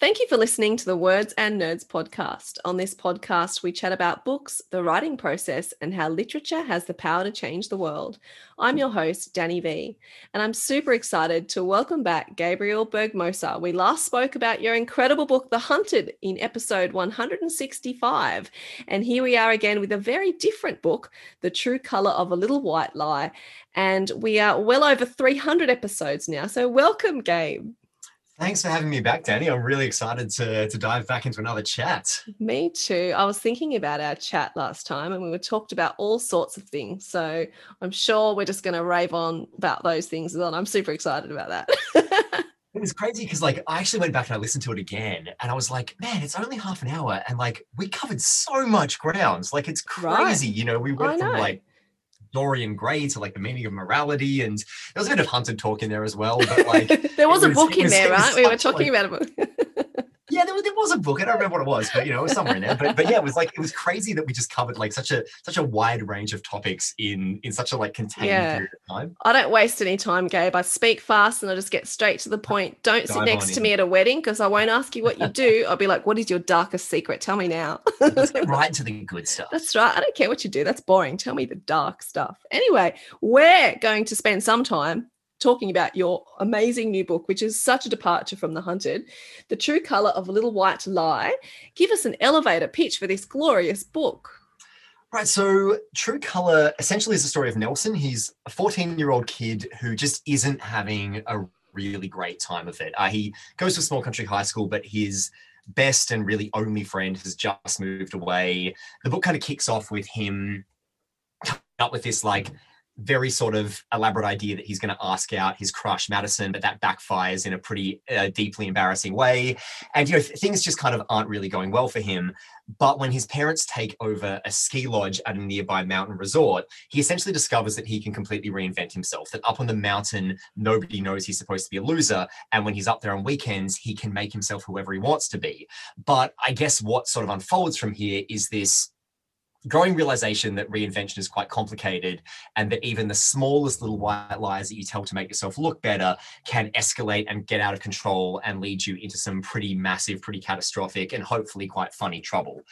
Thank you for listening to the Words and Nerds podcast. On this podcast, we chat about books, the writing process, and how literature has the power to change the world. I'm your host, Danny V, and I'm super excited to welcome back Gabriel Bergmoser. We last spoke about your incredible book, The Hunted, in episode 165. And here we are again with a very different book, The True Color of a Little White Lie. And we are well over 300 episodes now. So, welcome, Gabe. Thanks for having me back, Danny. I'm really excited to, to dive back into another chat. Me too. I was thinking about our chat last time and we were talked about all sorts of things. So I'm sure we're just going to rave on about those things as well. I'm super excited about that. It was crazy because like I actually went back and I listened to it again and I was like, man, it's only half an hour and like we covered so much grounds. Like it's crazy. Right. You know, we I went from know. like Dorian Gray to like the meaning of morality and there was a bit of hunted talk in there as well. But like there was it a book in was- there, right? We were talking like- about a book. Yeah, there was, there was a book. I don't remember what it was, but you know, it was somewhere in there. But but yeah, it was like it was crazy that we just covered like such a such a wide range of topics in in such a like contained Yeah. period of time. I don't waste any time, Gabe. I speak fast and I just get straight to the point. Don't sit Dive next to in. me at a wedding because I won't ask you what you do. I'll be like, what is your darkest secret? Tell me now. Let's get right to the good stuff. That's right. I don't care what you do. That's boring. Tell me the dark stuff. Anyway, we're going to spend some time talking about your amazing new book, which is such a departure from The Hunted The True Color of a Little White Lie. Give us an elevator pitch for this glorious book. Right. So True Color essentially is the story of Nelson. He's a 14 year old kid who just isn't having a really great time of it. Uh, he goes to a small country high school, but his best and really only friend has just moved away. The book kind of kicks off with him coming up with this like very sort of elaborate idea that he's going to ask out his crush Madison, but that backfires in a pretty uh, deeply embarrassing way. And you know th- things just kind of aren't really going well for him. But when his parents take over a ski lodge at a nearby mountain resort, he essentially discovers that he can completely reinvent himself. That up on the mountain, nobody knows he's supposed to be a loser. And when he's up there on weekends, he can make himself whoever he wants to be. But I guess what sort of unfolds from here is this growing realization that reinvention is quite complicated and that even the smallest little white lies that you tell to make yourself look better can escalate and get out of control and lead you into some pretty massive pretty catastrophic and hopefully quite funny trouble.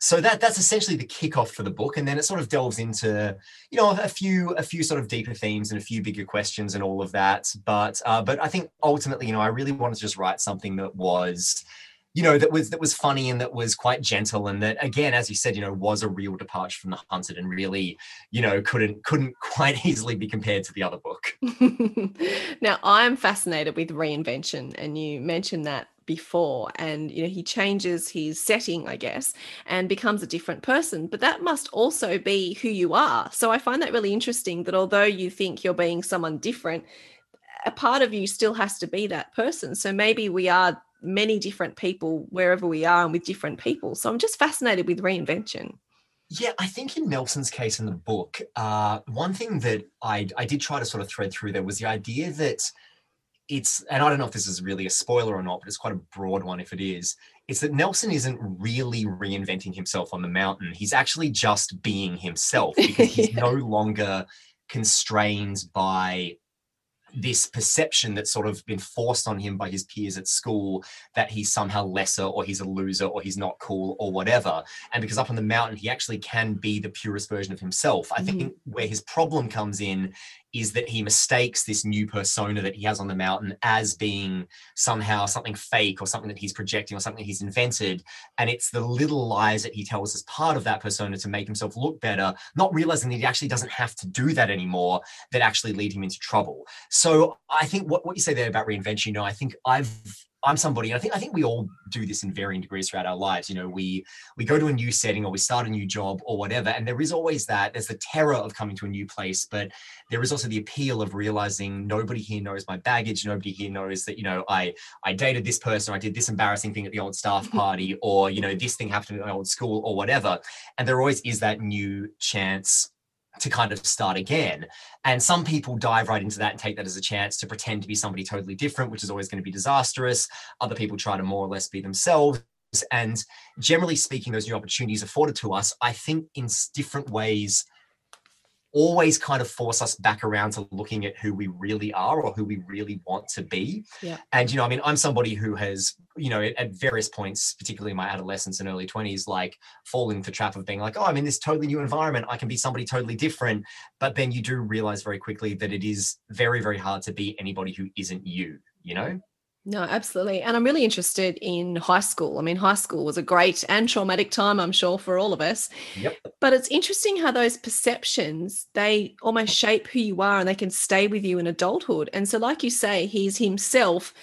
So that that's essentially the kickoff for the book and then it sort of delves into you know a few a few sort of deeper themes and a few bigger questions and all of that. But uh, but i think ultimately you know i really wanted to just write something that was you know that was that was funny and that was quite gentle and that again as you said you know was a real departure from the hunted and really you know couldn't couldn't quite easily be compared to the other book. Now, I'm fascinated with reinvention, and you mentioned that before and you know he changes his setting i guess and becomes a different person but that must also be who you are. So i find that really interesting that although you think you're being someone different a part of you still has to be that person. So maybe we are many different people wherever we are and with different people so i'm just fascinated with reinvention Yeah, I think in Nelson's case in the book, uh, one thing that I, I did try to sort of thread through there was the idea that it's, and I don't know if this is really a spoiler or not, but it's quite a broad one if it is, it's that Nelson isn't really reinventing himself on the mountain. He's actually just being himself because he's no longer constrained by this perception that's sort of been forced on him by his peers at school that he's somehow lesser or he's a loser or he's not cool or whatever. And because up on the mountain, he actually can be the purest version of himself. I mm-hmm. think where his problem comes in is that he mistakes this new persona that he has on the mountain as being somehow something fake or something that he's projecting or something he's invented. And it's the little lies that he tells as part of that persona to make himself look better, not realizing that he actually doesn't have to do that anymore, that actually lead him into trouble. So I think what, what you say there about reinvention, you know, I think I've I'm somebody, and I think I think we all do this in varying degrees throughout our lives. You know, we we go to a new setting or we start a new job or whatever, and there is always that. There's the terror of coming to a new place, but there is also the appeal of realizing nobody here knows my baggage. Nobody here knows that you know I I dated this person, or I did this embarrassing thing at the old staff party, or you know this thing happened at my old school or whatever. And there always is that new chance to kind of start again. And some people dive right into that and take that as a chance to pretend to be somebody totally different, which is always going to be disastrous. Other people try to more or less be themselves. And generally speaking, those new opportunities afforded to us, I think in different ways, always kind of force us back around to looking at who we really are or who we really want to be. Yeah. And, you know, I mean, I'm somebody who has, you know, at, various points, particularly in my adolescence and early 20s, like falling into the trap of being like, oh, I'm in this totally new environment. I can be somebody totally different. But then you do realize very quickly that it is very, very hard to be anybody who isn't you, you know? No, absolutely. And I'm really interested in high school. I mean, high school was a great and traumatic time, I'm sure, for all of us. Yep. But it's interesting how those perceptions, they almost shape who you are and they can stay with you in adulthood. And so, like you say, he's himself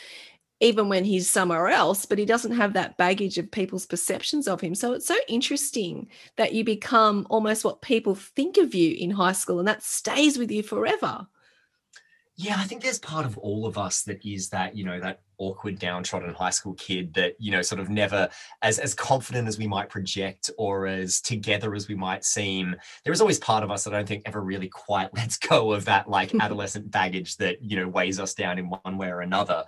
even when he's somewhere else, but he doesn't have that baggage of people's perceptions of him. So it's so interesting that you become almost what people think of you in high school and that stays with you forever. Yeah, I think there's part of all of us that is that, you know, that awkward downtrodden high school kid that, you know, sort of never as as confident as we might project or as together as we might seem. There is always part of us that I don't think ever really quite lets go of that like adolescent baggage that, you know, weighs us down in one way or another.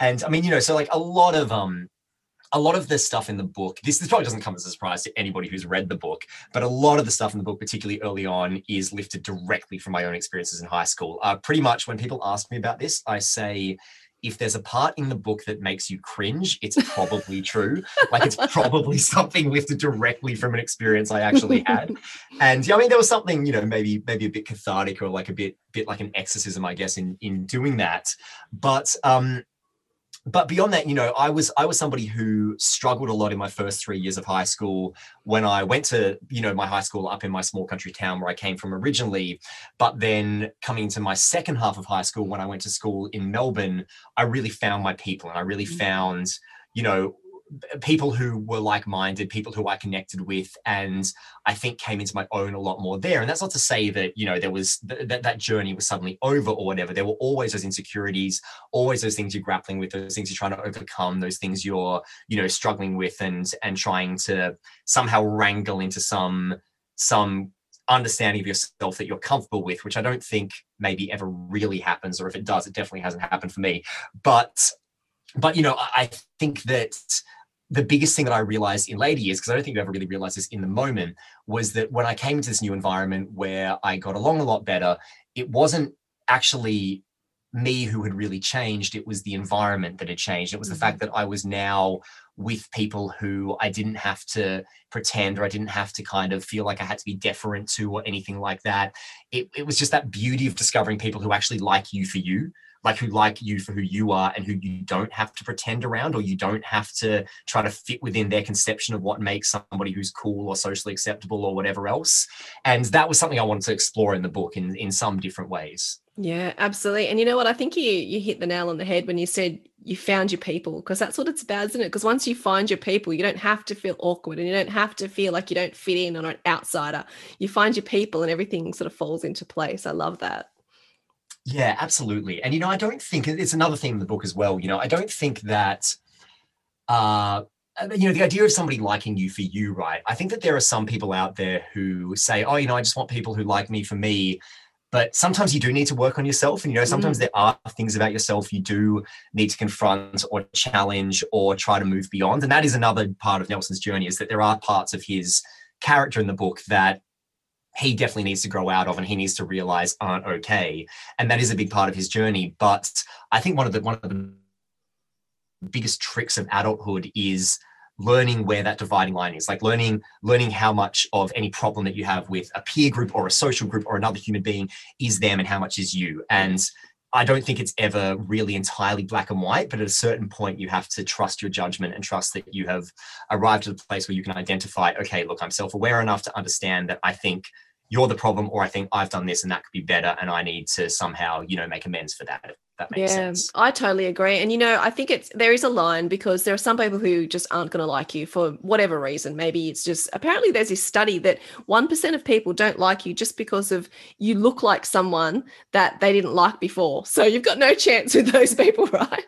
And I mean, you know, so like a lot of um a lot of the stuff in the book, this, this probably doesn't come as a surprise to anybody who's read the book, but a lot of the stuff in the book, particularly early on, is lifted directly from my own experiences in high school. Uh, pretty much when people ask me about this, I say, if there's a part in the book that makes you cringe, it's probably true. Like it's probably something lifted directly from an experience I actually had. And yeah, I mean, there was something, you know, maybe maybe a bit cathartic or like a bit bit like an exorcism, I guess, in in doing that. But um, but beyond that, you know, I was I was somebody who struggled a lot in my first three years of high school when I went to, you know, my high school up in my small country town where I came from originally. But then coming into my second half of high school, when I went to school in Melbourne, I really found my people and I really mm. found, you know, people who were like-minded people who i connected with and i think came into my own a lot more there. And that's not to say that you know there was th- that that journey was suddenly over or whatever. There were always those insecurities always those things you're grappling with those things you're trying to overcome those things you're you know struggling with and and trying to somehow wrangle into some some understanding of yourself that you're comfortable with which i don't think maybe ever really happens or if it does it definitely hasn't happened for me. But but you know i I think that the biggest thing that I realized in later years, because I don't think you ever really realized this in the moment, was that when I came into this new environment where I got along a lot better, it wasn't actually me who had really changed. It was the environment that had changed. It was the fact mm-hmm. that I was now with people who I didn't have to pretend or I didn't have to kind of feel like I had to be deferent to or anything like that. It, it was just that beauty of discovering people who actually like you for you like who like you for who you are and who you don't have to pretend around or you don't have to try to fit within their conception of what makes somebody who's cool or socially acceptable or whatever else and that was something i wanted to explore in the book in in some different ways Yeah, absolutely. And you know what? I think you you hit the nail on the head when you said you found your people because that's what it's about, isn't it? Because once you find your people, you don't have to feel awkward and you don't have to feel like you don't fit in or an outsider. You find your people and everything sort of falls into place. I love that. Yeah, absolutely. And you know, I don't think it's another thing in the book as well. You know, I don't think that uh you know the idea of somebody liking you for you right i think that there are some people out there who say oh you know i just want people who like me for me but sometimes you do need to work on yourself and you know sometimes mm. there are things about yourself you do need to confront or challenge or try to move beyond and that is another part of nelson's journey is that there are parts of his character in the book that he definitely needs to grow out of and he needs to realize aren't okay. And that is a big part of his journey. But i think one of the one of the biggest tricks of adulthood is learning where that dividing line is like learning learning how much of any problem that you have with a peer group or a social group or another human being is them and how much is you. And I don't think it's ever really entirely black and white, but at a certain point, you have to trust your judgment and trust that you have arrived at a place where you can identify, okay, look, I'm self aware enough to understand that I think you're the problem, or I think I've done this and that could be better, and I need to somehow, you know, make amends for that that makes yeah, sense. I totally agree. And you know, I think it's there is a line because there are some people who just aren't going to like you for whatever reason. Maybe it's just apparently there's this study that 1% of people don't like you just because of you look like someone that they didn't like before. So you've got no chance with those people, right?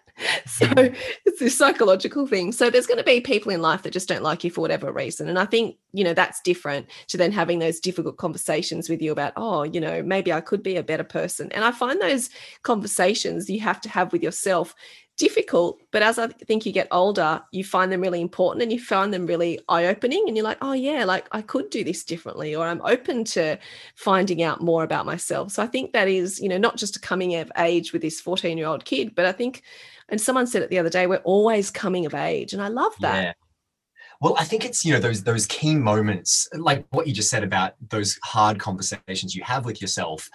So hmm. it's this psychological thing. So there's going to be people in life that just don't like you for whatever reason. And I think, you know, that's different to then having those difficult conversations with you about, oh, you know, maybe I could be a better person. And I find those conversations you have to have with yourself difficult but as i think you get older you find them really important and you find them really eye-opening and you're like oh yeah like i could do this differently or i'm open to finding out more about myself so i think that is you know not just a coming of age with this 14 year old kid but i think and someone said it the other day, we're always coming of age. And I love that. Yeah. Well, I think it's, you know, those those key moments, like what you just said about those hard conversations you have with yourself.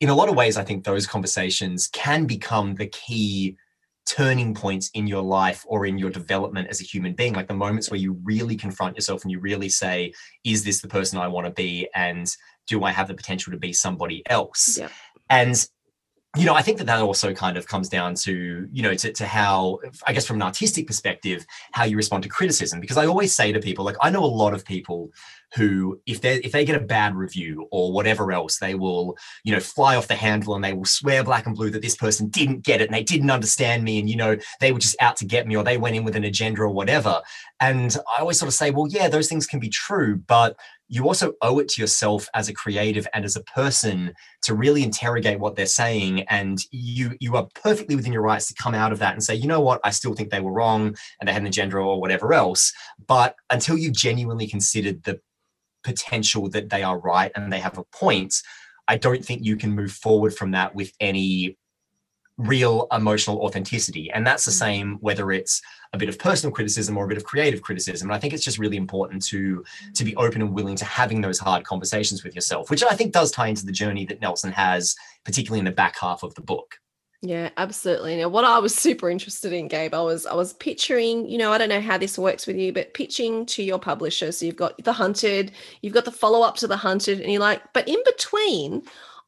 In a lot of ways, I think those conversations can become the key turning points in your life or in your development as a human being like the moments where you really confront yourself and you really say is this the person i want to be and do i have the potential to be somebody else yeah. and you know, I think that that also kind of comes down to, you know, to, to how, I guess from an artistic perspective, how you respond to criticism. Because I always say to people, like, I know a lot of people who, if they if they get a bad review or whatever else, they will, you know, fly off the handle and they will swear black and blue that this person didn't get it and they didn't understand me and you know they were just out to get me or they went in with an agenda or whatever. And I always sort of say, well, yeah, those things can be true, but you also owe it to yourself as a creative and as a person to really interrogate what they're saying. And you you are perfectly within your rights to come out of that and say you know what? I still think they were wrong and they had an agenda or whatever else. But until you've genuinely considered the potential that they are right and they have a point i don't think you can move forward from that with any real emotional authenticity. And that's the mm. same whether it's a bit of personal criticism or a bit of creative criticism. And I think it's just really important to to be open and willing to having those hard conversations with yourself, which I think does tie into the journey that Nelson has, particularly in the back half of the book. Yeah, absolutely. Now, what I was super interested in, Gabe, I was I was picturing, you know, I don't know how this works with you, but pitching to your publisher. So you've got the hunted, you've got the follow up to the hunted, and you're like, but in between,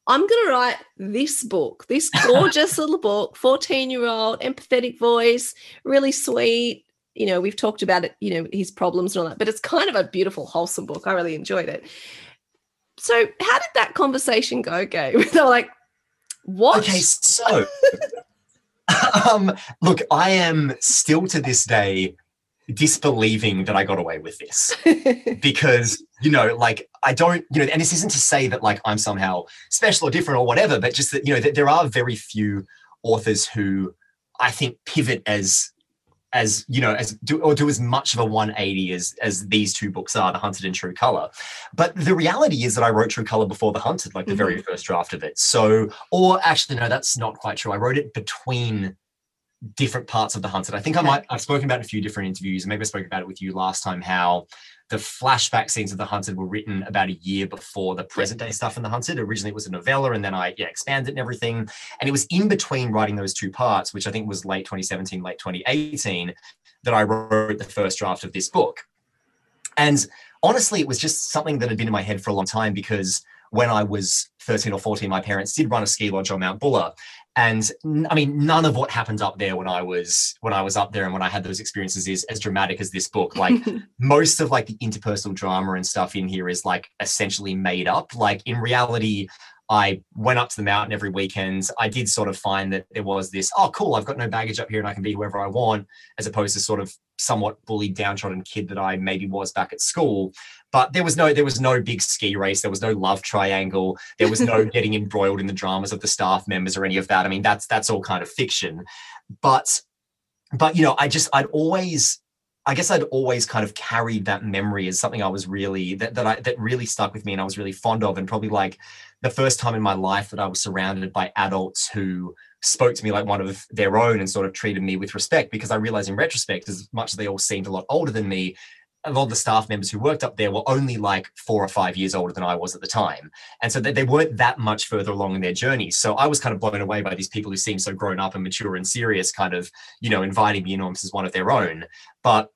I'm going to write this book, this gorgeous little book, 14 year old, empathetic voice, really sweet. You know, we've talked about it, you know, his problems and all that, but it's kind of a beautiful, wholesome book. I really enjoyed it. So, how did that conversation go, Gabe? they were like, what? Okay, so, um, look, I am still to this day disbelieving that I got away with this. Because you know like I don't you know and this isn't to say that like I'm somehow special or different or whatever but just that you know that there are very few authors who I think pivot as as you know as do or do as much of a 180 as as these two books are the hunted and true color. But the reality is that i wrote true color before the hunted like the mm-hmm. very first draft of it. So or actually no that's not quite true. I wrote it between different parts of the hunted. I think I might I've spoken about a few different interviews, and maybe I spoke about it with you last time, how the flashback scenes of the hunted were written about a year before the present day stuff in the hunted. Originally it was a novella and then I yeah expanded and everything. And it was in between writing those two parts, which I think was late 2017, late 2018, that I wrote the first draft of this book. And honestly, it was just something that had been in my head for a long time because when I was 13 or 14, my parents did run a ski lodge on Mount Buller. And i mean, none of what happened up there when I was when I was up there and when I had those experiences is as dramatic as this book. Like most of like the interpersonal drama and stuff in here is like essentially made up. Like in reality, I went up to the mountain every weekend. I did sort of find that there was this, oh, cool, I've got no baggage up here and I can be whoever I want, as opposed to sort of somewhat bullied, downtrodden kid that I maybe was back at school. But there was no, there was no big ski race. There was no love triangle. There was no getting embroiled in the dramas of the staff members or any of that. I mean, that's that's all kind of fiction. But but you know, I just I'd always I guess I'd always kind of carried that memory as something I was really that that I that really stuck with me and I was really fond of and probably like the first time in my life that I was surrounded by adults who spoke to me like one of their own and sort of treated me with respect because I realized in retrospect as much as they all seemed a lot older than me a lot of the staff members who worked up there were only like four or five years older than I was at the time. And so they, weren't that much further along in their journey. So I was kind of blown away by these people who seemed so grown up and mature and serious, kind of, you know, inviting me in almost as one of their own. But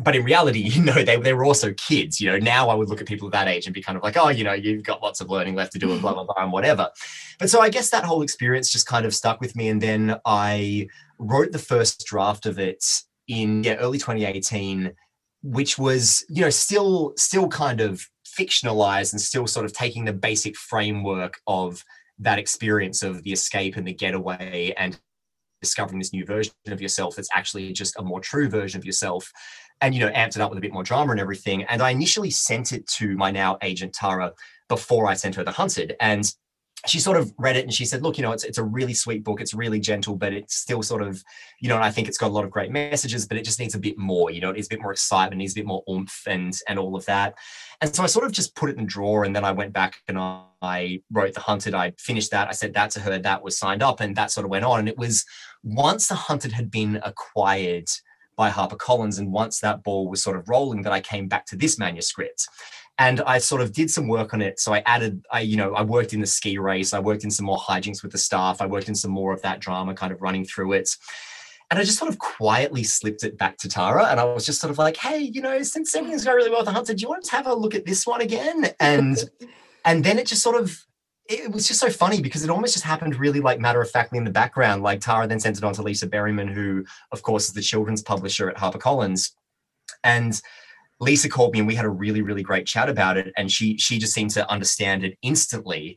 but in reality, you know, they, they were also kids. You know, now I would look at people of that age and be kind of like, oh, you know, you've got lots of learning left to do and blah, blah, blah, and whatever. But so I guess that whole experience just kind of stuck with me. And then I wrote the first draft of it in yeah, early 2018 which was you know still still kind of fictionalized and still sort of taking the basic framework of that experience of the escape and the getaway and discovering this new version of yourself that's actually just a more true version of yourself and you know amped it up with a bit more drama and everything. And i initially sent it to my now agent tara before i sent her the hunted. And she sort of read it and she said, look, you know, it's, it's a really sweet book. It's really gentle, but it's still sort of, you know, and I think it's got a lot of great messages, but it just needs a bit more, you know, it needs a bit more excitement, needs a bit more oomph and, and all of that. And so I sort of just put it in drawer and then I went back and I wrote The Hunted. I finished that. I said that to her. That was signed up and that sort of went on. And it was once The Hunted had been acquired by HarperCollins and once that ball was sort of rolling that I came back to this manuscript and I sort of did some work on it. So I added, I you know, I worked in the ski race, I worked in some more hijinks with the staff, I worked in some more of that drama, kind of running through it. And I just sort of quietly slipped it back to Tara, and I was just sort of like, "Hey, you know, since everything's going really well with the Hunter, do you want to have a look at this one again?" And and then it just sort of it was just so funny because it almost just happened really like matter of factly in the background. Like Tara then sent it on to Lisa Berryman, who of course is the children's publisher at HarperCollins, and Lisa called me and we had a really, really great chat about it. And she she just seemed to understand it instantly.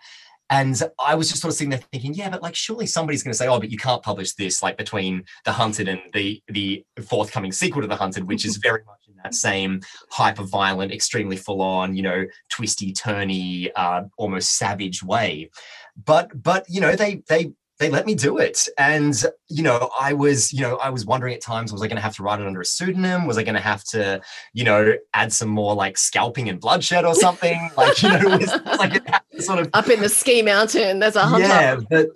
And I was just sort of sitting there thinking, yeah, but like surely somebody's going to say, oh, but you can't publish this like between The Hunted and the the forthcoming sequel to The Hunted, which is very much in that same hyper violent, extremely full on, you know, twisty, turny, uh, almost savage way. But but you know they they they let me do it. And, you know, I was, you know, I was wondering at times, was I going to have to write it under a pseudonym? Was I going to have to, you know, add some more like scalping and bloodshed or something? like, you know, it was like it sort of up in the ski mountain. There's a hunter. Yeah, but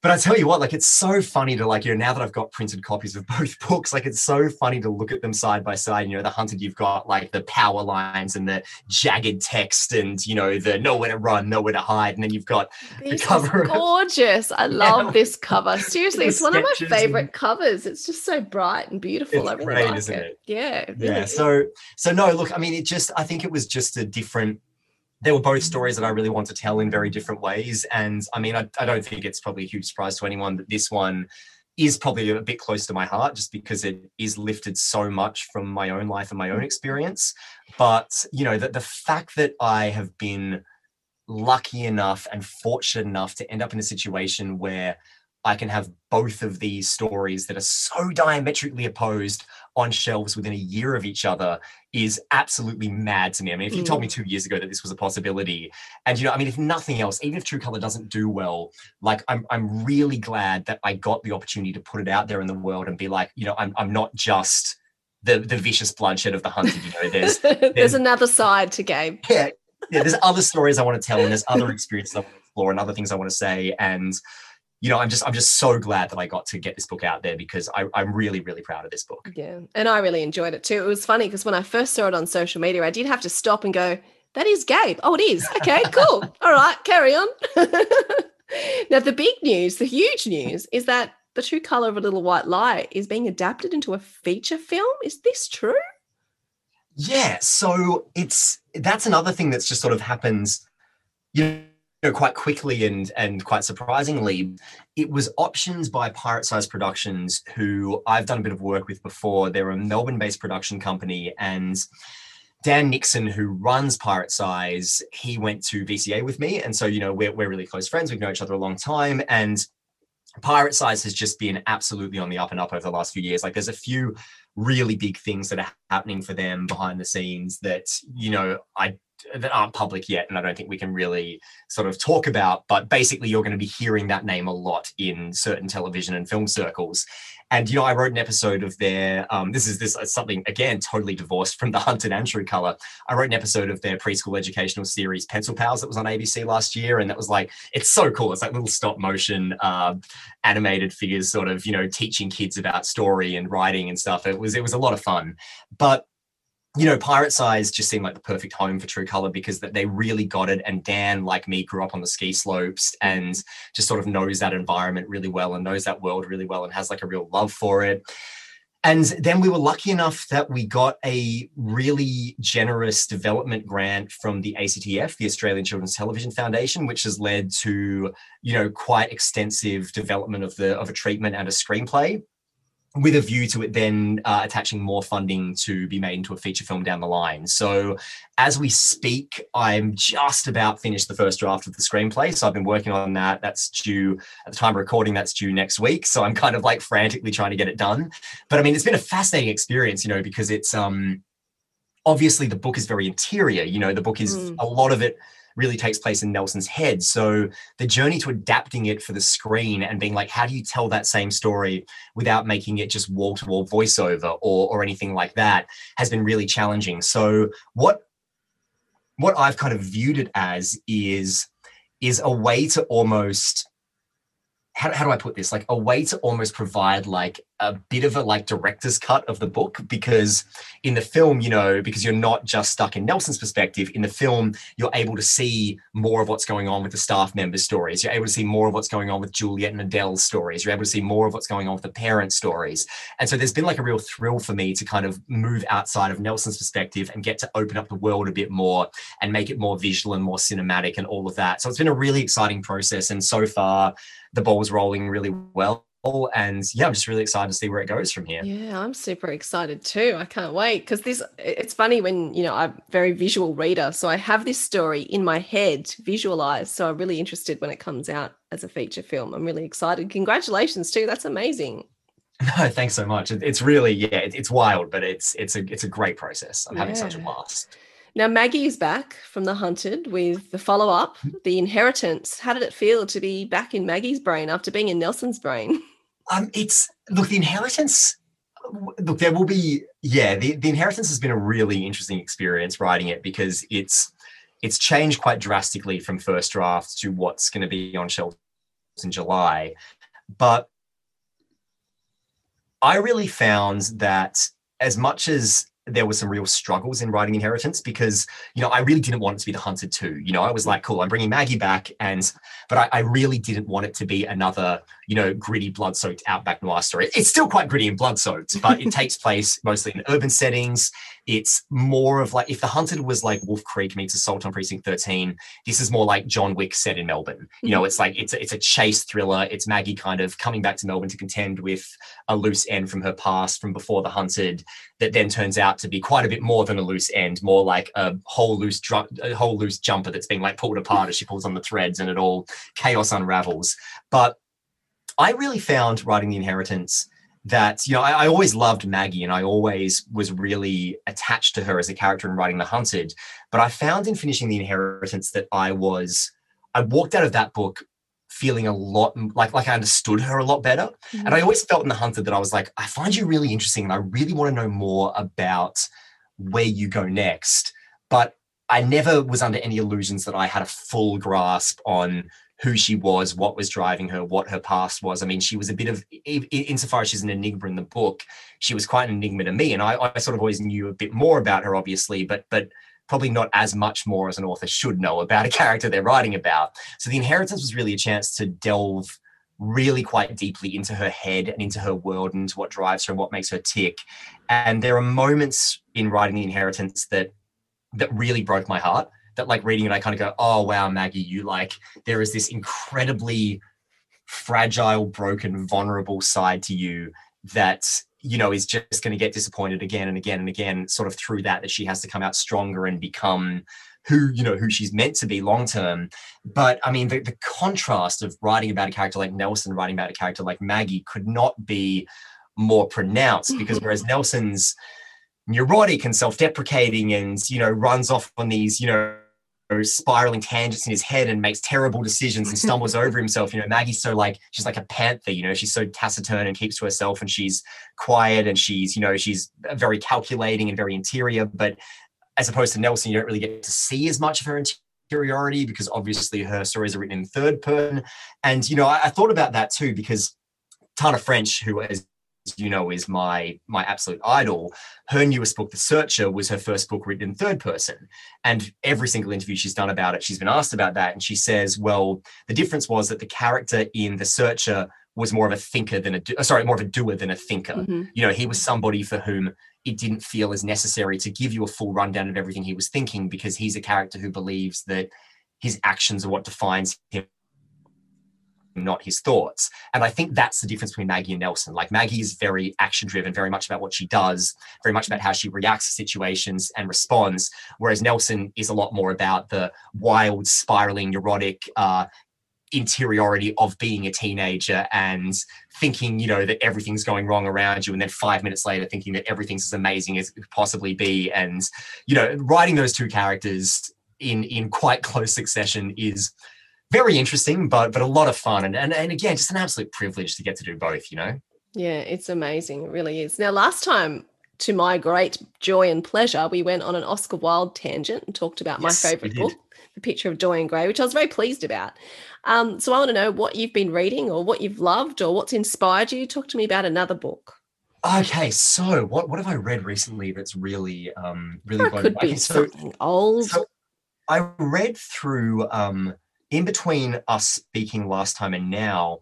but I tell you what, like it's so funny to like, you know, now that I've got printed copies of both books, like it's so funny to look at them side by side. You know, the hunted, you've got like the power lines and the jagged text and you know, the nowhere to run, nowhere to hide. And then you've got this the cover. gorgeous. I love yeah. this cover. Seriously, it's one of my favorite and... covers. It's just so bright and beautiful. It's I really great, like isn't it. it? Yeah. Really yeah. is. So so no, look, I mean, it just I think it was just a different they were both stories that I really want to tell in very different ways. And I mean, I, I, don't think it's probably a huge surprise to anyone that this one is probably a bit close to my heart just because it is lifted so much from my own life and my own experience. But, you know, the, the fact that I have been lucky enough and fortunate enough to end up in a situation where I can have both of these stories that are so diametrically opposed on shelves within a year of each other is absolutely mad to me. I mean, if you mm. told me mm. two years ago that this was a possibility, and you know, I mean, if nothing else, even if True Color doesn't do well, like I'm, I'm really glad that I got the opportunity to put it out there in the world and be like, you know, I'm, I'm not just the the vicious bloodshed of the hunted. You know, there's there's, there's another side to Gabe. Yeah, yeah. There's other stories I want to tell, and there's other experiences I want to explore, and other things I want to say, and you know, I'm just I'm just so glad that I got to get this book out there because I, I'm really really proud of this book. Yeah, and I really enjoyed it too. It was funny because when I first saw it on social media, I did have to stop and go, "That is Gabe." Oh, it is. Okay, cool. All right, carry on. now the big news, the huge news, is that the True Color of a Little White Lie is being adapted into a feature film. Is this true? Yeah. So it's that's another thing that's just sort of happens you know, quite quickly and and quite surprisingly, it was options by Pirate Size Productions, who I've done a bit of work with before. They're a Melbourne-based production company, and Dan Nixon, who runs Pirate Size, he went to VCA with me, and so you know we're we're really close friends. We've known each other a long time, and Pirate Size has just been absolutely on the up and up over the last few years. Like, there's a few really big things that are happening for them behind the scenes that you know I that aren't public yet, and I don't think we can really sort of talk about. But basically, you're going to be hearing that name a lot in certain television and film circles. And you know, I wrote an episode of their. Um, this is this is something again totally divorced from the Hunted and True Color. I wrote an episode of their preschool educational series Pencil Pals that was on ABC last year, and that was like it's so cool. It's like little stop motion uh, animated figures, sort of you know teaching kids about story and writing and stuff. It was it was a lot of fun, but you know, Pirate Size just seemed like the perfect home for True Color because that they really got it. And Dan, like me, grew up on the ski slopes and just sort of knows that environment really well and knows that world really well and has like a real love for it. And then we were lucky enough that we got a really generous development grant from the ACTF, the Australian Children's Television Foundation, which has led to, you know, quite extensive development of the of a treatment and a screenplay with a view to it then uh, attaching more funding to be made into a feature film down the line. So, as we speak, I'm just about finished the first draft of the screenplay. So, I've been working on that. That's due at the time of recording, that's due next week. So, I'm kind of like frantically trying to get it done. But I mean, it's been a fascinating experience, you know, because it's um obviously the book is very interior. You know, the book is mm. a lot of it really takes place in Nelson's head. So the journey to adapting it for the screen and being like, how do you tell that same story without making it just wall to wall voiceover or, or anything like that has been really challenging. So what what I've kind of viewed it as is is a way to almost how, how do I put this? Like a way to almost provide like a bit of a like director's cut of the book because in the film, you know, because you're not just stuck in Nelson's perspective, in the film, you're able to see more of what's going on with the staff members' stories. You're able to see more of what's going on with Juliet and Adele's stories. You're able to see more of what's going on with the parents' stories. And so there's been like a real thrill for me to kind of move outside of Nelson's perspective and get to open up the world a bit more and make it more visual and more cinematic and all of that. So it's been a really exciting process. And so far, the ball's rolling really well. And yeah, I'm just really excited to see where it goes from here. Yeah, I'm super excited too. I can't wait because this, it's funny when, you know, I'm a very visual reader. So I have this story in my head visualized. So I'm really interested when it comes out as a feature film. I'm really excited. Congratulations too. That's amazing. No, thanks so much. It's really, yeah, it's wild, but it's, it's a, it's a great process. I'm yeah. having such a blast. Now, Maggie is back from The Hunted with the follow up, The Inheritance. How did it feel to be back in Maggie's brain after being in Nelson's brain? Um, it's look, The Inheritance. Look, there will be, yeah, the, the Inheritance has been a really interesting experience writing it because it's it's changed quite drastically from first draft to what's going to be on shelves in July. But I really found that as much as there were some real struggles in writing Inheritance because you know I really didn't want it to be the Hunted two. You know, I was like, cool, I'm bringing Maggie back, and but I, I really didn't want it to be another you know gritty, blood-soaked outback noir story. It's still quite gritty and blood-soaked, but it takes place mostly in urban settings. It's more of like if the Hunted was like Wolf Creek meets Assault on Precinct 13, this is more like John Wick set in Melbourne. You know, mm-hmm. it's like it's a, it's a chase thriller. It's Maggie kind of coming back to Melbourne to contend with a loose end from her past from before the Hunted that then turns out to be quite a bit more than a loose end, more like a whole loose dr- a whole loose jumper that's being like pulled apart as she pulls on the threads and it all chaos unravels. But I really found writing The Inheritance that you know I, I, always loved Maggie and I always was really attached to her as a character in writing The Hunted. But I found in finishing The Inheritance that I was I walked out of that book feeling a lot like like I understood her a lot better. Mm-hmm. And I always felt in the hunted that I was like, I find you really interesting and I really want to know more about where you go next. But I never was under any illusions that I had a full grasp on who she was, what was driving her, what her past was. I mean, she was a bit of, insofar as she's an enigma in the book, she was quite an enigma to me. And I, I sort of always knew a bit more about her, obviously, but but probably not as much more as an author should know about a character they're writing about. So the inheritance was really a chance to delve really quite deeply into her head and into her world and into what drives her and what makes her tick. And there are moments in writing the inheritance that that really broke my heart that like reading it, I kind of go, oh wow, Maggie, you like there is this incredibly fragile, broken, vulnerable side to you that you know is just going to get disappointed again and again and again sort of through that that she has to come out stronger and become who you know who she's meant to be long term. But i mean the, the contrast of writing about a character like nelson writing about a character like maggie could not be more pronounced mm-hmm. because whereas nelson's neurotic and self-deprecating and you know runs off on these you know spiraling tangents in his head and makes terrible decisions and stumbles over himself. You know, Maggie's so like she's like a panther. You know, she's so taciturn and keeps to herself, and she's quiet and she's you know she's very calculating and very interior. But as opposed to Nelson, you don't really get to see as much of her interiority because obviously her stories are written in third person. And you know, I, I thought about that too because Tana French, who as you know is my my absolute idol. Her newest book the searcher was her first book written in third person. And every single interview she's done about it she's been asked about that. And she says well the difference was that the character in the searcher was more of a thinker than a do- sorry more of a doer than a thinker. Mm-hmm. you know he was somebody for whom it didn't feel as necessary to give you a full rundown of everything he was thinking because he's a character who believes that his actions are what defines him not his thoughts. And I think that's the difference between Maggie and Nelson. Like Maggie is very action driven, very much about what she does, very much about how she reacts to situations and responds. Whereas Nelson is a lot more about the wild, spiraling, neurotic, uh, interiority of being a teenager and thinking you know that everything's going wrong around you and then five minutes later thinking that everything's as amazing as it could possibly be and you know writing those two characters in in quite close succession is very interesting, but but a lot of fun, and and, and again, just an absolute privilege to get to do both. You know. Yeah, it's amazing. It really is. Now, last time, to my great joy and pleasure, we went on an Oscar Wilde tangent and talked about Yes, my favorite book, The Picture of Dorian Gray, which I was very pleased about. Um, so I want to know what you've been reading or what you've loved or what's inspired you. Talk to me about another book. Okay, so what what have I read recently that's really um really it could be away? So- something old. So I read through um in between us speaking last time and now,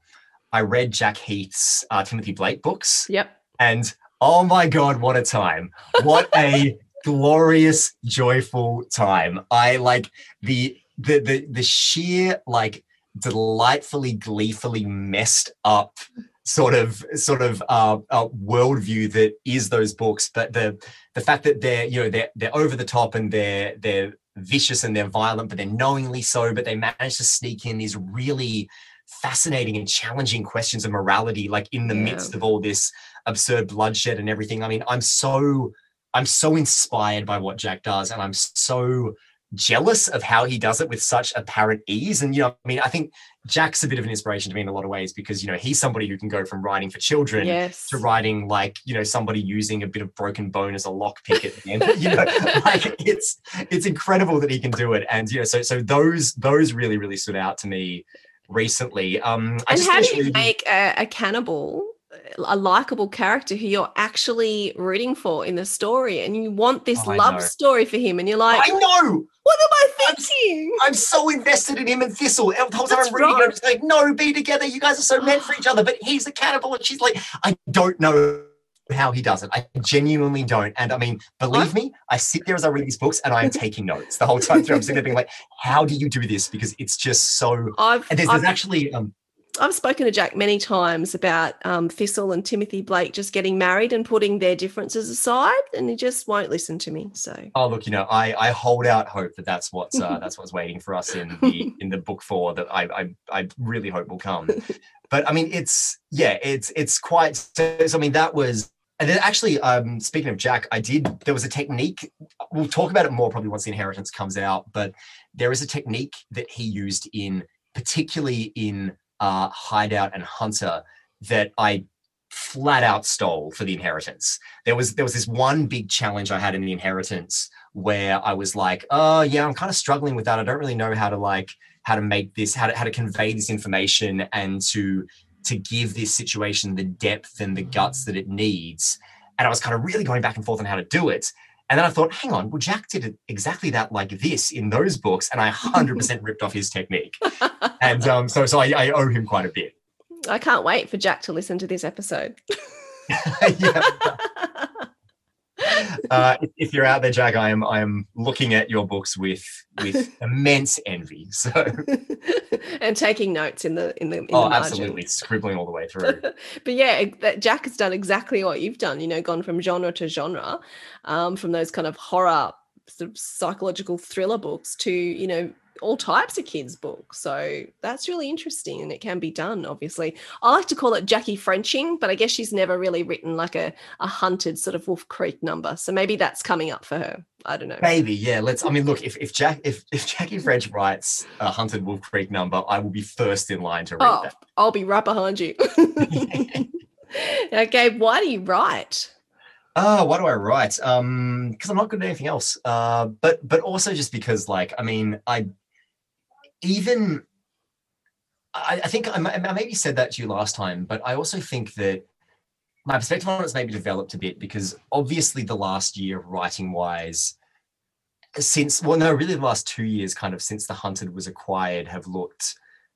I read Jack Heath's uh, Timothy Blake books. Yep. And oh my god, what a time! What a glorious, joyful time! I like the the the the sheer like delightfully, gleefully messed up sort of sort of uh, uh, worldview that is those books, but the the fact that they're you know they're they're over the top and they're they're vicious and they're violent, but they're knowingly so, but they manage to sneak in these really fascinating and challenging questions of morality, like in the Yeah. midst of all this absurd bloodshed and everything. I mean, I'm so I'm so inspired by what Jack does, and I'm so jealous of how he does it with such apparent ease. And you know, I mean, I think Jack's a bit of an inspiration to me in a lot of ways because you know he's somebody who can go from writing for children Yes. to writing like you know somebody using a bit of broken bone as a lockpick at the end. you know, like it's it's incredible that he can do it. And you know, so so those those really really stood out to me recently. Um, I and just how do you reading- make a, a cannibal a likable character who you're actually rooting for in the story and you want this Oh, love know. story for him and you're like I know. what am i thinking I'm so invested in him and Thistle. The whole time That's I'm reading, right. I'm just like, no, be together. You guys are so meant for each other. But he's a cannibal, and she's like, I don't know how he does it. I genuinely don't. And I mean, believe me, I sit there as I read these books and I am taking notes the whole time through. I'm sitting there being like, how do you do this? Because it's just so. I've, And there's, there's I've, actually um, I've spoken to Jack many times about um, Thistle and Timothy Blake just getting married and putting their differences aside, and he just won't listen to me. So Oh look, you know, I, I hold out hope that that's what's uh, that's what's waiting for us in the in the book four that I I, I really hope will come. But I mean, it's yeah, it's it's quite. So, I mean, that was. And then actually, um, speaking of Jack, I did. There was a technique. We'll talk about it more probably once the inheritance comes out. But there is a technique that he used in, particularly in uh, Hideout and Hunter, that I flat out stole for the inheritance. There was there was this one big challenge I had in the inheritance where I was like, oh yeah, I'm kind of struggling with that. I don't really know how to like how to make this, how to how to convey this information and to to give this situation the depth and the guts that it needs. And I was kind of really going back and forth on how to do it. And then I thought, hang on, well, Jack did exactly that like this in those books, and I 100% ripped off his technique. And um, so, so I, I owe him quite a bit. I can't wait for Jack to listen to this episode. yeah. uh, if, you're out there, Jack, I am I am looking at your books with with immense envy. So and taking notes in the in the in oh, the absolutely, scribbling all the way through. but yeah, that Jack has done exactly what you've done. You know, gone from genre to genre, um, from those kind of horror, sort of psychological thriller books to you know all types of kids books. So that's really interesting, and it can be done. Obviously, I like to call it Jackie Frenching, but I guess she's never really written like a a hunted sort of Wolf Creek number. So maybe that's coming up for her. I don't know. Maybe, yeah. Let's. I mean, look, if, if Jack if if Jackie French writes a Hunted Wolf Creek number, I will be first in line to read Oh, that. I'll be right behind you. okay, why do you write? Oh, why do I write? Um, because I'm not good at anything else. Uh, but but also just because, like, I mean, I even I, I think I, I maybe said that to you last time, but I also think that my perspective on it's maybe developed a bit because obviously the last year writing wise since well no really the last two years kind of since the hunted was acquired have looked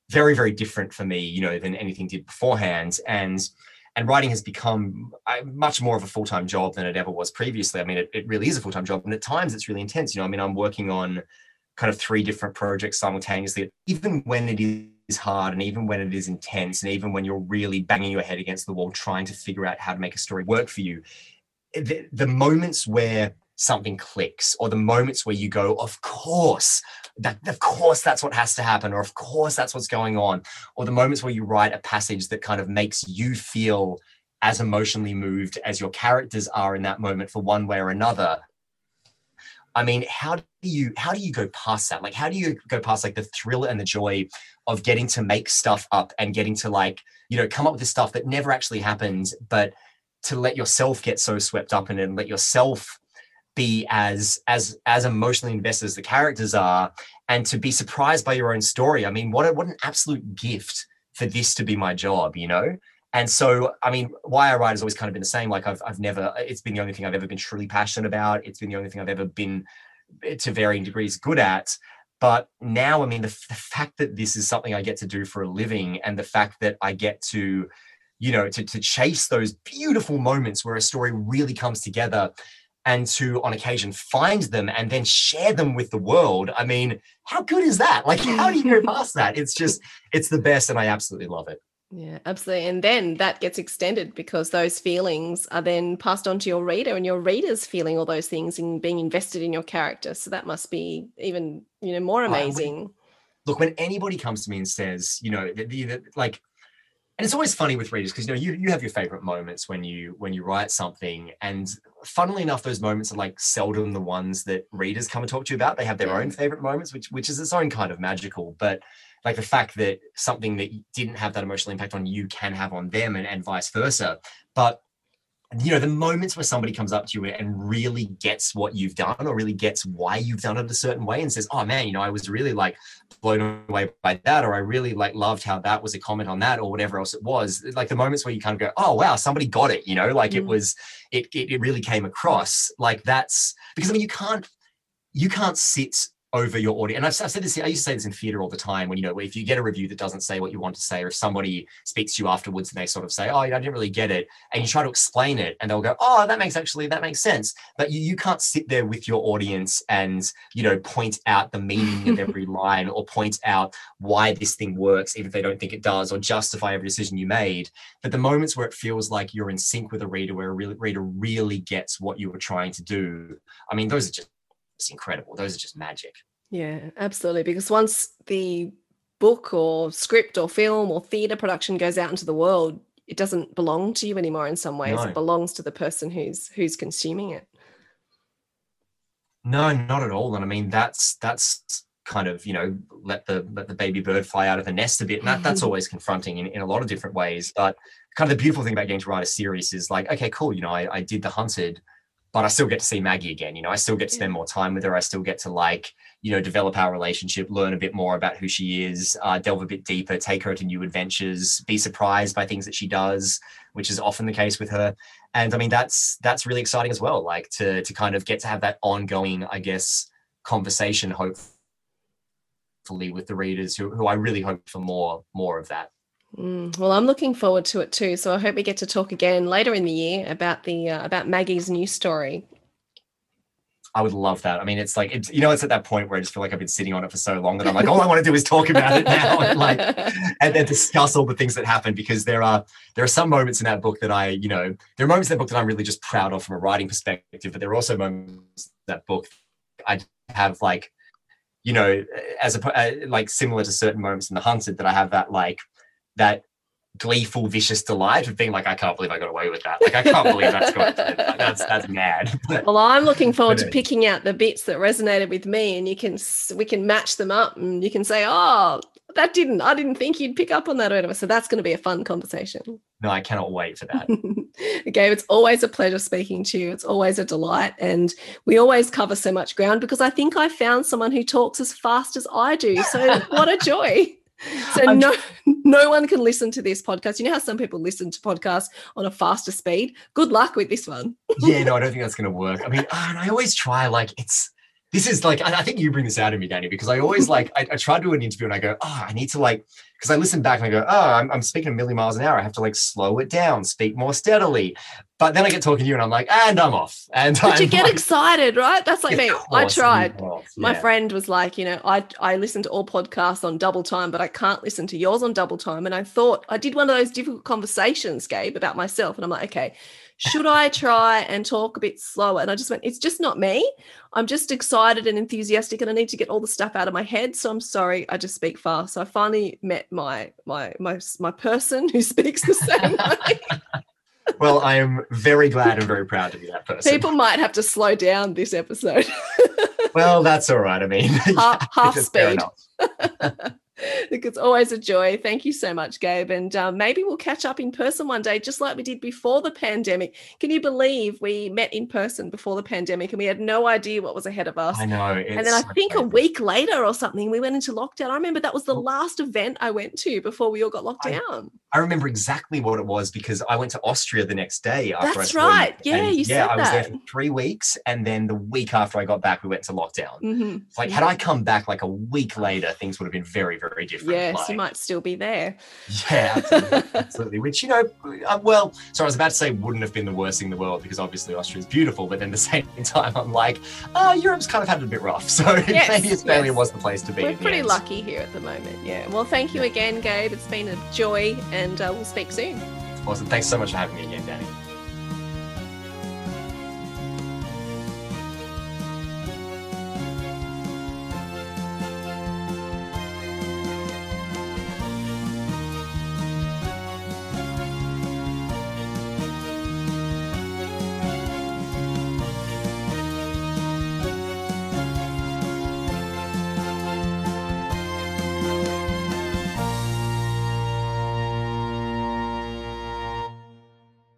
very very different for me you know than anything did beforehand. And and writing has become much more of a full-time job than it ever was previously. I mean it, it really is a full-time job and at times it's really intense. You know i mean i'm working on kind of three different projects simultaneously even when it is hard and even when it is intense and even when you're really banging your head against the wall trying to figure out how to make a story work for you the, the moments where something clicks or the moments where you go of course that of course that's what has to happen or of course that's what's going on or the moments where you write a passage that kind of makes you feel as emotionally moved as your characters are in that moment for one way or another i mean how do you how do you go past that? Like how do you go past like the thrill and the joy of getting to make stuff up and getting to like you know come up with this stuff that never actually happened but to let yourself get so swept up in it and let yourself be as as as emotionally invested as the characters are and to be surprised by your own story? I mean what a, what an absolute gift for this to be my job you know and so i mean why i write has always kind of been the same. Like i've, I've never it's been the only thing i've ever been truly passionate about. It's been the only thing i've ever been eh, to varying degrees good at. But now i mean the, the fact that this is something i get to do for a living and the fact that i get to you know to, to chase those beautiful moments where a story really comes together and to on occasion find them and then share them with the world i mean how good is that? Like how do you go past that? It's just it's the best and i absolutely love it Yeah, absolutely. And then that gets extended because those feelings are then passed on to your reader and your reader's feeling all those things and being invested in your character. So that must be even, you know, more amazing. look when anybody comes to me and says you know the, the, the- like and it's always funny with readers because you know you, you have your favorite moments when you when you write something and funnily enough those moments are like seldom the ones that readers come and talk to you about they have their Yeah. own favorite moments which which is its own kind of magical but like the fact that something that didn't have that emotional impact on you can have on them and, and vice versa but you know the moments where somebody comes up to you and really gets what you've done or really gets why you've done it a certain way and says oh man you know i was really like blown away by that or i really like loved how that was a comment on that or whatever else it was like the moments where you kind of go oh wow somebody got it you know like it Mm. was it, it it really came across like that's because i mean you can't you can't sit over your audience. And I've, I've said this, I used to say this in theater all the time when, you know, if you get a review that doesn't say what you want to say, or if somebody speaks to you afterwards and they sort of say, oh, I didn't really get it. And you try to explain it and they'll go, oh, that makes actually, that makes sense. But you, you can't sit there with your audience and, you know, point out the meaning of every line or point out why this thing works, even if they don't think it does, or justify every decision you made. But the moments where it feels like you're in sync with a reader, where a reader really gets what you were trying to do, I mean, those are just it's incredible. Those are just magic. Yeah, absolutely. Because once the book or script or film or theatre production goes out into the world, it doesn't belong to you anymore in some ways. No. It belongs to the person who's who's consuming it. No, not at all. And I mean, that's that's kind of you know let the let the baby bird fly out of the nest a bit. And that, that's always confronting in, in a lot of different ways. But kind of the beautiful thing about getting to write a series is like, okay, cool. You know, I, I did the hunted, but I still get to see Maggie again. You know, I still get to spend more time with her. I still get to like you know develop our relationship, learn a bit more about who she is, uh, delve a bit deeper, take her to new adventures, be surprised by things that she does, which is often the case with her and i mean that's that's really exciting as well like to to kind of get to have that ongoing i guess conversation hopefully with the readers who, who i really hope for more more of that Mm, well, I'm looking forward to it too. So I hope we get to talk again later in the year about the uh, about Maggie's new story. I would love that. I mean, it's like it's you know, it's at that point where I just feel like I've been sitting on it for so long that I'm like, all I want to do is talk about it now, and like, and then discuss all the things that happen because there are there are some moments in that book that I, you know, there are moments in that book that I'm really just proud of from a writing perspective, but there are also moments in that book I have like, you know, as a like similar to certain moments in the Hunted that I have that like that gleeful, vicious delight of being like, I can't believe I got away with that. Like, I can't believe that's got that's that's mad. But, Well, I'm looking forward to uh, picking out the bits that resonated with me, and you can we can match them up, and you can say, "Oh, that didn't. I didn't think you'd pick up on that." Or whatever. So that's going to be a fun conversation. no, I cannot wait for that. Gabe, it's always a pleasure speaking to you. It's always a delight, and we always cover so much ground because I think I found someone who talks as fast as I do. So what a joy! So I'm no, no one can listen to this podcast. You know how some people listen to podcasts on a faster speed. Good luck with this one. yeah, no, I don't think that's going to work. I mean, ah, and I always try like it's. This is like I I think you bring this out of me, Danny, because I always like I, I try to do an interview and I go, oh, I need to like because I listen back and I go, oh, I'm, I'm speaking a million miles an hour. I have to like slow it down, speak more steadily. But then I get talking to you and I'm like, and I'm off. And But you I'm get like, excited, right? That's like me. I course, tried. I'm off, My friend was like, you know, I I listen to all podcasts on double time, but I can't listen to yours on double time. And I thought I did one of those difficult conversations, Gabe, about myself. And I'm like, okay, should I try and talk a bit slower? And I just went, it's just not me. I'm just excited and enthusiastic, and I need to get all the stuff out of my head. So I'm sorry, I just speak fast. So I finally met my my my my person who speaks the same way. Well, I am very glad and very proud to be that person. People might have to slow down this episode. well, that's all right. I mean, half, half speed. Look, it's always a joy. Thank you so much, Gabe. And um, maybe we'll catch up in person one day, just like we did before the pandemic. Can you believe we met in person before the pandemic and we had no idea what was ahead of us? I know. and then I so think a week later or something, we went into lockdown. I remember that was the last event I went to before we all got locked I- down. I remember exactly what it was because I went to Austria the next day after That's right. Yeah, you yeah, said I was there for three weeks, and then the week after I got back, we went to lockdown. hmm Like, had I come back like a week later, things would have been very, very different. Yes, Like, you might still be there. Yeah, absolutely, absolutely. Which you know, uh, well, so I was about to say wouldn't have been the worst thing in the world because obviously Austria is beautiful, but then at the same time, I'm like, oh, Europe's kind of had it a bit rough, so Yes, maybe Australia yes. was the place to be. We're pretty end. lucky here at the moment. Yeah. Well, thank you again, Gabe. It's been a joy, and uh, we'll speak soon. Awesome. Thanks so much for having me again, Danny.